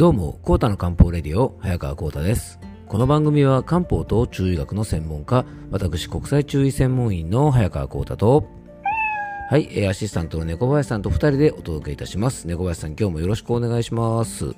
どうも、コータの漢方レディオ、早川コータです。この番組は漢方と中医学の専門家、私国際中医専門員の早川コータと、はい、アシスタントの猫林さんと二人でお届けいたします。猫林さん、今日もよろしくお願いします。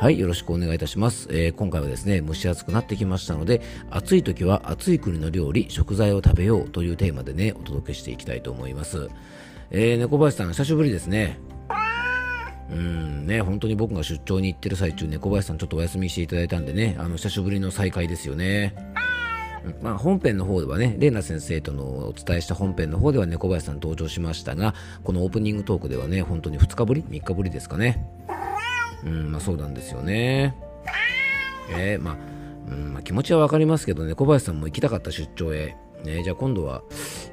はい、よろしくお願いいたします。えー今回はですね、蒸し暑くなってきましたので、暑い時は暑い国の料理、食材を食べようというテーマでね、お届けしていきたいと思います。えー猫林さん、久しぶりですね。うんね、本当に僕が出張に行ってる最中、猫林さんちょっとお休みしていただいたんでね、あの久しぶりの再会ですよね。まあ、本編の方ではね、レイナ先生とのお伝えした本編の方では猫林さん登場しましたが、このオープニングトークではね、本当に2日ぶり ?3 日ぶりですかね。うん、まあそうなんですよね。えーまあ、うんまあ、気持ちはわかりますけどね、小林さんも行きたかった出張へ。ね、じゃあ今度は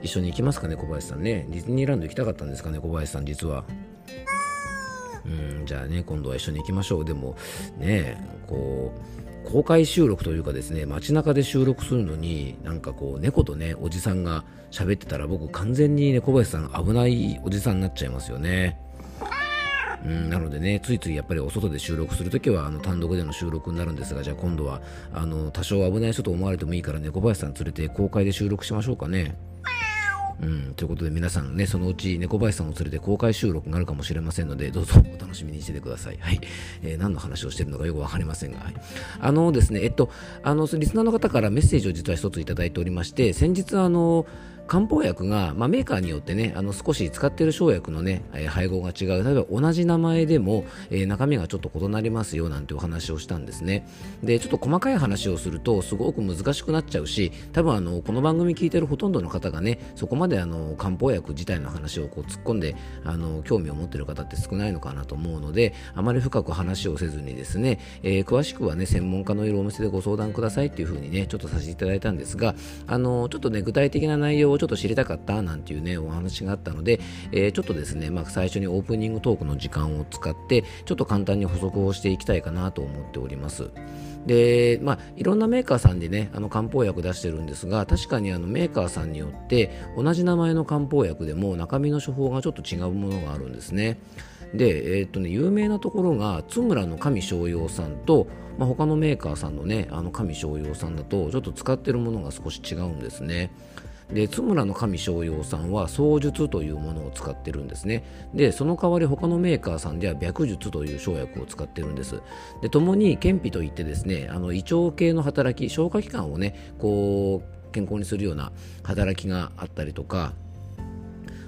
一緒に行きますかね、小林さんね。ディズニーランド行きたかったんですかね、小林さん、実は。うん、じゃあね、今度は一緒に行きましょう。でも、ね、こう、公開収録というかですね、街中で収録するのに、なんかこう、猫とね、おじさんが喋ってたら、僕完全にね、小林さん危ないおじさんになっちゃいますよね。うん、なのでね、ついついやっぱりお外で収録するときはあの単独での収録になるんですが、じゃあ今度はあの多少危ない人と思われてもいいから猫林さん連れて公開で収録しましょうかね。うん、ということで皆さんね、そのうち猫林さんを連れて公開収録があるかもしれませんので、どうぞお楽しみにしててください。はい。えー何の話をしてるのかよくわかりませんが、はい。あのですね、えっと、あの、リスナーの方からメッセージを実は一ついただいておりまして、先日あの、漢方薬が、まあ、メーカーによってね、あの少し使っている生薬のね、配合が違う。例えば同じ名前でも、えー中身がちょっと異なりますよなんてお話をしたんですね。で、ちょっと細かい話をすると、すごく難しくなっちゃうし、多分あの、この番組聞いてるほとんどの方がね、そこまであの、漢方薬自体の話をこう突っ込んで、あの、興味を持ってる方って少ないのかなと思うので、あまり深く話をせずにですね、えー詳しくはね、専門家のいるお店でご相談くださいっていうふうにね、ちょっとさせていただいたんですが、あの、ちょっとね、具体的な内容をちょっと知りたかったなんていうね、お話があったので、えーちょっとですね、まあ、最初にオープニングトークの時間を使って、ちょっと簡単に補足をしていきたいかなと思っております。で、まあ、いろんなメーカーさんでね、あの漢方薬出してるんですが、確かにあのメーカーさんによって、同じ名前の漢方薬でも中身の処方がちょっと違うものがあるんですね。で、えーっとね、有名なところが、津村の神商用さんと、まあ、他のメーカーさんのね、あの神商用さんだと、ちょっと使ってるものが少し違うんですね。で津村の神商用さんは槍術というものを使ってるんですね。でその代わり他のメーカーさんでは白術という生薬を使ってるんです。で共に健脾といってですねあの胃腸系の働き消化器官をねこう健康にするような働きがあったりとか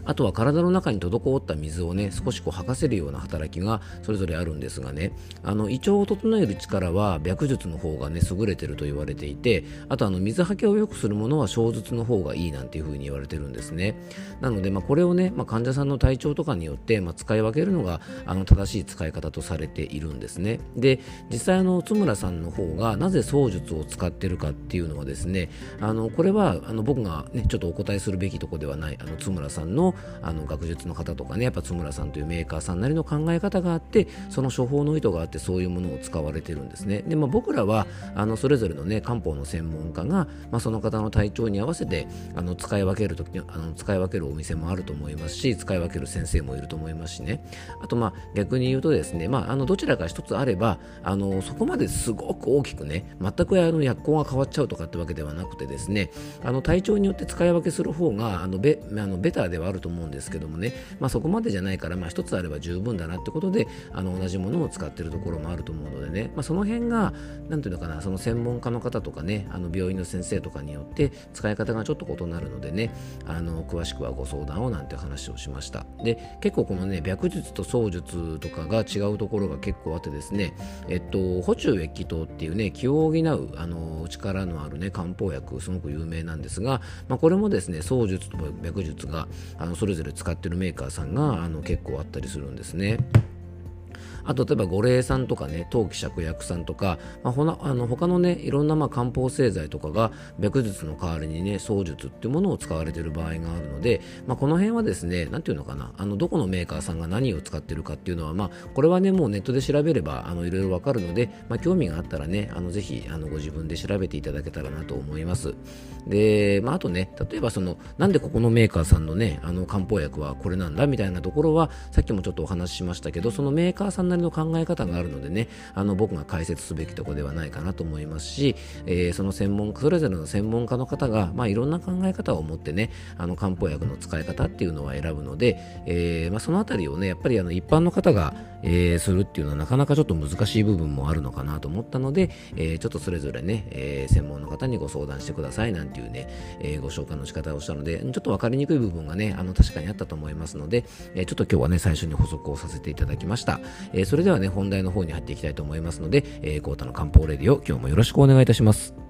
あとは体の中に滞った水をね少しこう吐かせるような働きがそれぞれあるんですがね。あの胃腸を整える力は白術の方がね優れてると言われていてあとあの水はけを良くするものは小術の方がいいなんていう風に言われてるんですね。なので、まあ、これをね、まあ、患者さんの体調とかによって、まあ、使い分けるのがあの正しい使い方とされているんですね。で実際あの津村さんの方がなぜ槍術を使ってるかっていうのはですねあのこれはあの僕が、ね、ちょっとお答えするべきとこではないあの津村さんのあの学術の方とかねやっぱ津村さんというメーカーさんなりの考え方があってその処方の意図があってそういうものを使われてるんですね。で、まあ、僕らはあのそれぞれのね漢方の専門家が、まあ、その方の体調に合わせてあの使い分けるときあの使い分けるお店もあると思いますし使い分ける先生もいると思いますしね。あとまあ逆に言うとですね、まあ、あのどちらか一つあればあのそこまですごく大きくね全くあの薬効が変わっちゃうとかってわけではなくてですねあの体調によって使い分けする方があのベあのベターではあると思うんですけどもね、まあ、そこまでじゃないから、まあ、一つあれば十分だなってことであの同じものを使ってるところもあると思うのでね、まあ、その辺がなんていうのかなその専門家の方とかねあの病院の先生とかによって使い方がちょっと異なるのでねあの詳しくはご相談をなんて話をしました。で結構このね白術と槍術とかが違うところが結構あってですねえっと補中液気糖っていうね気を補うあの力のあるね漢方薬すごく有名なんですが、まあ、これもですね槍術と白術があのそれぞれ使ってるメーカーさんがあの結構あったりするんですね。あと例えば五苓散とかね陶器芍薬散とか、まあ、ほなあの他のねいろんなまあ漢方製剤とかが白術の代わりにね槍術っていうものを使われている場合があるので、まあ、この辺はですねなんていうのかなあのどこのメーカーさんが何を使ってるかっていうのはまあこれはねもうネットで調べればあのいろいろわかるので、まあ、興味があったらねあのぜひあのご自分で調べていただけたらなと思います。で、まあ、あとね例えばそのなんでここのメーカーさんのねあの漢方薬はこれなんだみたいなところはさっきもちょっとお話ししましたけどそのメーカーさんなりの考え方があるのでねあの僕が解説すべきところではないかなと思いますし、えー、その専門それぞれの専門家の方が、まあ、いろんな考え方を持ってねあの漢方薬の使い方っていうのは選ぶので、えーまあ、そのあたりをねやっぱりあの一般の方が、えー、するっていうのはなかなかちょっと難しい部分もあるのかなと思ったので、え、ちょっとそれぞれね、え、専門の方にご相談してくださいなんていうね、え、ご紹介の仕方をしたのでちょっと分かりにくい部分がねあの確かにあったと思いますので、え、ちょっと今日はね最初に補足をさせていただきました、ー、それではね本題の方に入っていきたいと思いますので、えー、コータの漢方レディオ今日もよろしくお願いいたします。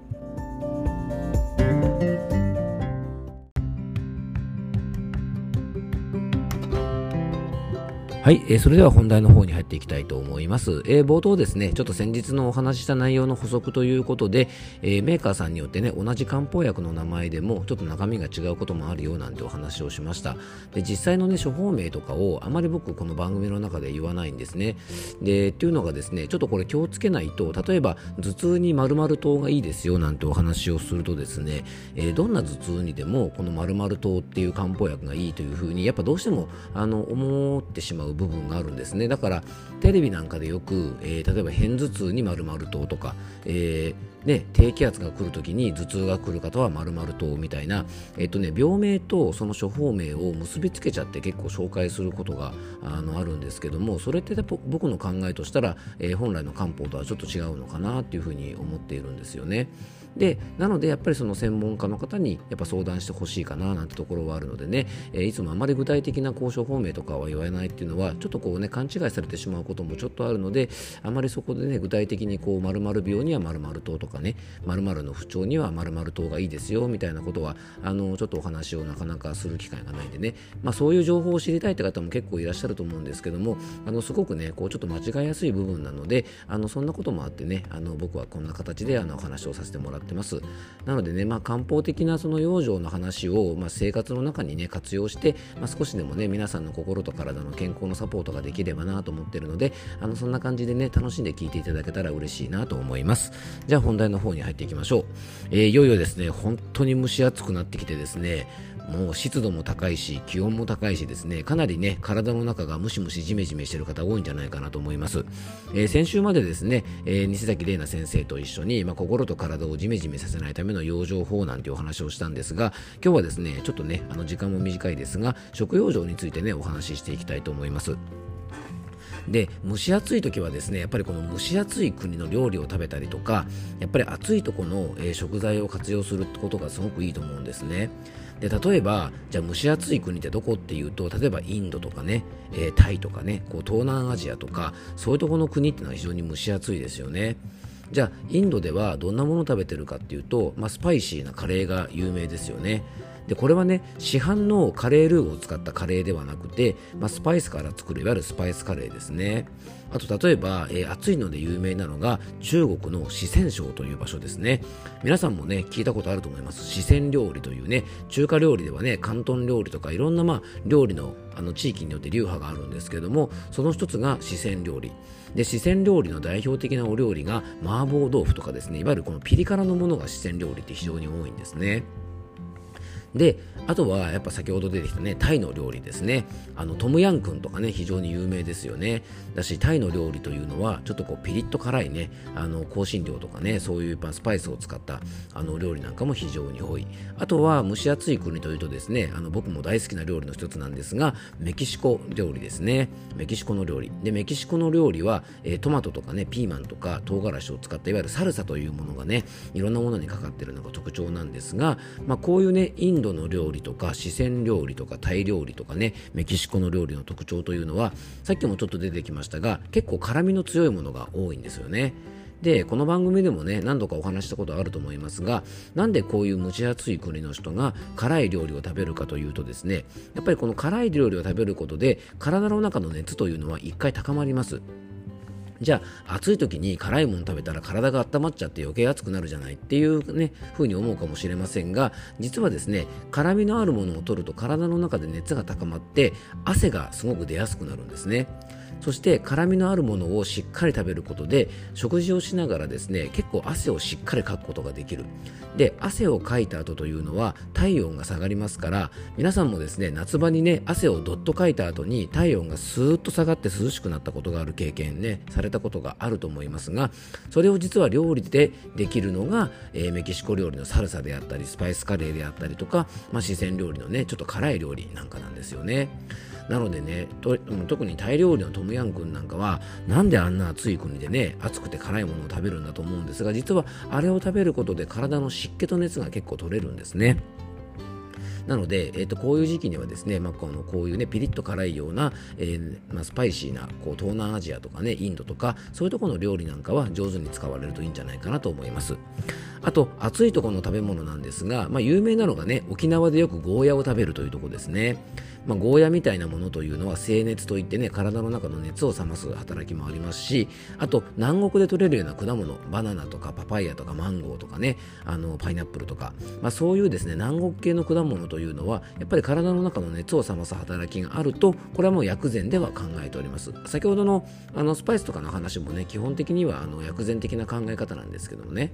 はい、えー、それでは本題の方に入っていきたいと思います。えー、冒頭ですね、ちょっと先日のお話しした内容の補足ということで、えー、メーカーさんによってね、同じ漢方薬の名前でもちょっと中身が違うこともあるよなんてお話をしました。で、実際のね、処方名とかをあまり僕この番組の中で言わないんですね。で、っていうのがですね、ちょっとこれ気をつけないと、例えば頭痛に〇〇糖がいいですよなんてお話をするとですね、えどんな頭痛にでもこの〇〇糖っていう漢方薬がいいというふうに、やっぱどうしてもあの思ってしまうう部分があるんですねだからテレビなんかでよく、えー、例えば片頭痛に〇〇糖とか、えーね、低気圧が来るときに頭痛が来る方は〇〇糖みたいな、えっとね、病名とその処方名を結びつけちゃって結構紹介することがあのあるんですけどもそれって僕の考えとしたら、えー、本来の漢方とはちょっと違うのかなっていうふうに思っているんですよね。でなのでやっぱりその専門家の方にやっぱ相談してほしいかななんてところはあるのでね、え、いつもあまり具体的な交渉方面とかは言わないっていうのはちょっとこうね勘違いされてしまうこともちょっとあるのであまりそこでね具体的にこう〇〇病には〇〇糖とかね〇〇の不調には〇〇糖がいいですよみたいなことはあのちょっとお話をなかなかする機会がないんでね、まあ、そういう情報を知りたいって方も結構いらっしゃると思うんですけどもあのすごくねこうちょっと間違いやすい部分なのであのそんなこともあってねあの僕はこんな形であのお話をさせてもらってます。なのでね、まあ、漢方的なその養生の話を、まあ、生活の中にね活用して、まあ、少しでもね皆さんの心と体の健康のサポートができればなと思ってるのであのそんな感じでね楽しんで聞いていただけたら嬉しいなと思います。じゃあ本題の方に入っていきましょう、えー、いよいよですね本当に蒸し暑くなってきてですねもう湿度も高いし気温も高いしですね。かなりね体の中がムシムシジメジメしてる方多いんじゃないかなと思います、えー、先週までですね、えー、西崎玲奈先生と一緒に、まあ、心と体をジメジメさせないための養生法なんてお話をしたんですが今日はですねちょっとねあの時間も短いですが食用生についてねお話ししていきたいと思います。で蒸し暑い時はですねやっぱりこの蒸し暑い国の料理を食べたりとかやっぱり暑いとこの、えー、食材を活用することがすごくいいと思うんですね。で例えばじゃあ蒸し暑い国ってどこっていうと例えばインドとかね、えー、タイとかねこう東南アジアとかそういうところの国っていうのは非常に蒸し暑いですよね。じゃあインドではどんなものを食べてるかっていうと、まあ、スパイシーなカレーが有名ですよね。でこれはね市販のカレールーを使ったカレーではなくて、まあ、スパイスから作るいわゆるスパイスカレーですね。あと例えば、えー、暑いので有名なのが中国の四川省という場所ですね。皆さんもね聞いたことあると思います。四川料理というね中華料理ではね広東料理とかいろんなまあ料理のあの地域によって流派があるんですけどもその一つが四川料理。で四川料理の代表的なお料理が麻婆豆腐とかですね。いわゆるこのピリ辛のものが四川料理って非常に多いんですね。であとはやっぱ先ほど出てきたねタイの料理ですね。あのトムヤンクンとかね非常に有名ですよね。だしタイの料理というのはちょっとこうピリッと辛いねあの香辛料とかねそういうスパイスを使ったあの料理なんかも非常に多い。あとは蒸し暑い国というとですねあの僕も大好きな料理の一つなんですがメキシコ料理ですね。メキシコの料理。でメキシコの料理は、えー、トマトとかねピーマンとか唐辛子を使ったいわゆるサルサというものがねいろんなものにかかっているのが特徴なんですが、まあ、こういうねインドの料理とか四川料理とかタイ料理とかねメキシコの料理の特徴というのはさっきもちょっと出てきましたが結構辛みの強いものが多いんですよね。で、この番組でもね、何度かお話したことあると思いますが、なんでこういう蒸し暑い国の人が辛い料理を食べるかというとですね、やっぱりこの辛い料理を食べることで、体の中の熱というのは一回高まります。じゃあ暑い時に辛いもの食べたら体が温まっちゃって余計暑くなるじゃないっていうね風に思うかもしれませんが実はですね辛みのあるものを取ると体の中で熱が高まって汗がすごく出やすくなるんですね。そして辛みのあるものをしっかり食べることで食事をしながらですね結構汗をしっかりかくことができる。で汗をかいた後というのは体温が下がりますから皆さんもですね夏場にね汗をどっとかいた後に体温がスーッと下がって涼しくなったことがある経験ねされたことがあると思いますがそれを実は料理でできるのが、えー、メキシコ料理のサルサであったりスパイスカレーであったりとか、まあ、四川料理のねちょっと辛い料理なんかなんですよね。なのでね特にタイ料理のトムヤン君なんかはなんであんな暑い国でね暑くて辛いものを食べるんだと思うんですが実はあれを食べることで体の湿気と熱が結構取れるんですね。なので、えーと、こういう時期にはですね、まあ、このこういうねピリッと辛いような、えー、まあ、スパイシーなこう東南アジアとかねインドとかそういうところの料理なんかは上手に使われるといいんじゃないかなと思いますあと暑いところの食べ物なんですが、まあ、有名なのがね沖縄でよくゴーヤを食べるというところですねまあ、ゴーヤみたいなものというのは静熱といってね体の中の熱を冷ます働きもありますしあと南国で取れるような果物バナナとかパパイヤとかマンゴーとかねあのパイナップルとか、まあ、そういうですね南国系の果物というのはやっぱり体の中の熱を冷ます働きがあるとこれはもう薬膳では考えております。先ほどのあのスパイスとかの話もね基本的にはあの薬膳的な考え方なんですけどもね。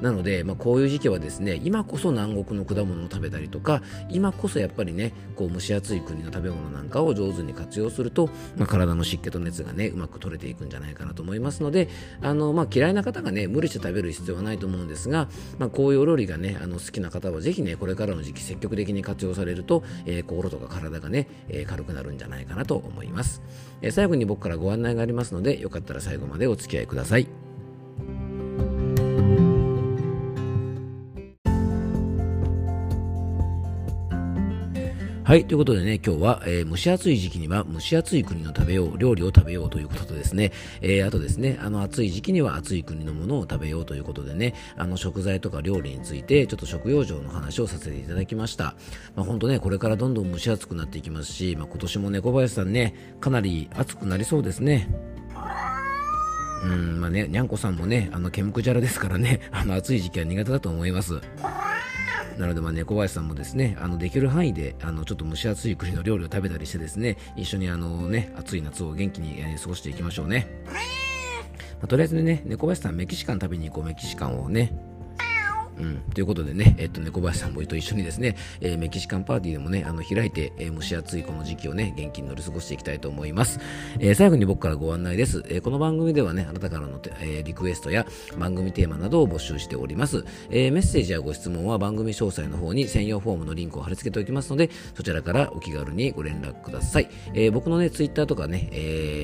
なので、まあ、こういう時期はですね今こそ南国の果物を食べたりとか今こそやっぱりねこう蒸し暑い国の食べ物なんかを上手に活用すると、まあ、体の湿気と熱がねうまく取れていくんじゃないかなと思いますのであの、まあ、嫌いな方がね無理して食べる必要はないと思うんですが、まあ、こういうお料理がねあの好きな方はぜひねこれからの時期積極的に活用されると、えー、心とか体がね、えー、軽くなるんじゃないかなと思います、えー、最後に僕からご案内がありますのでよかったら最後までお付き合いください。はい。ということでね、今日は、えー、蒸し暑い時期には蒸し暑い国の食べよう、料理を食べようということでですね、えー、あとですね、あの暑い時期には暑い国のものを食べようということでね、あの食材とか料理について、ちょっと食用上の話をさせていただきました。まあ本当ね、これからどんどん蒸し暑くなっていきますし、まあ今年も猫林さんね、かなり暑くなりそうですね。うん、まあね、にゃんこさんもね、あの、ケムクジャラですからね、あの、暑い時期は苦手だと思います。なので、まあ、猫林さんもですね、あの、できる範囲で、あの、ちょっと蒸し暑い国の料理を食べたりしてですね、一緒にあのね、暑い夏を元気に、えー、過ごしていきましょうね。まあ、とりあえずね、猫林さんメキシカン食べに行こう、メキシカンをね、うん、ということでね、えっと、猫林さんもと一緒にですね、えー、メキシカンパーティーでもね、あの、開いて、えー、蒸し暑いこの時期をね、元気に乗り過ごしていきたいと思います。えー、最後に僕からご案内です。えこの番組ではね、あなたからの、えリクエストや番組テーマなどを募集しております。えメッセージやご質問は番組詳細の方に専用フォームのリンクを貼り付けておきますので、そちらからお気軽にご連絡ください。え僕のね、ツイッターとかね、え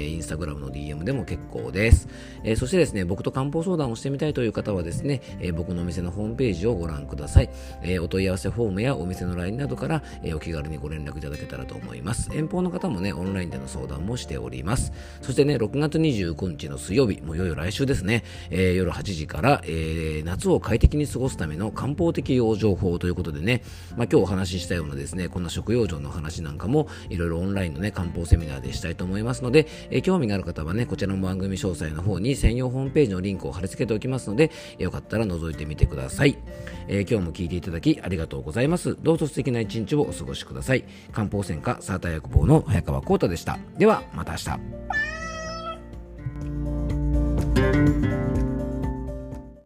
ー、インスタグラムの DM でも結構です。えそしてですね、僕と漢方相談をしてみたいという方はですね、え僕のお店のホームページページをご覧ください。えー、お問い合わせフォームやお店の LINE などから、えー、お気軽にご連絡いただけたらと思います。遠方の方もね、オンラインでの相談もしております。そしてね、6月29日の水曜日、もういよいよ来週ですね、えー、夜8時から、えー、夏を快適に過ごすための漢方的養生法ということでね、まあ、今日お話ししたようなですね、こんな食用生の話なんかも、いろいろオンラインのね、漢方セミナーでしたいと思いますので、えー、興味がある方はね、こちらの番組詳細の方に専用ホームページのリンクを貼り付けておきますので、よかったら覗いてみてください。いえー、今日も聞いていただきありがとうございます。どうぞ素敵な一日をお過ごしください。漢方専科サーター薬房の早川浩太でした。では、また明日。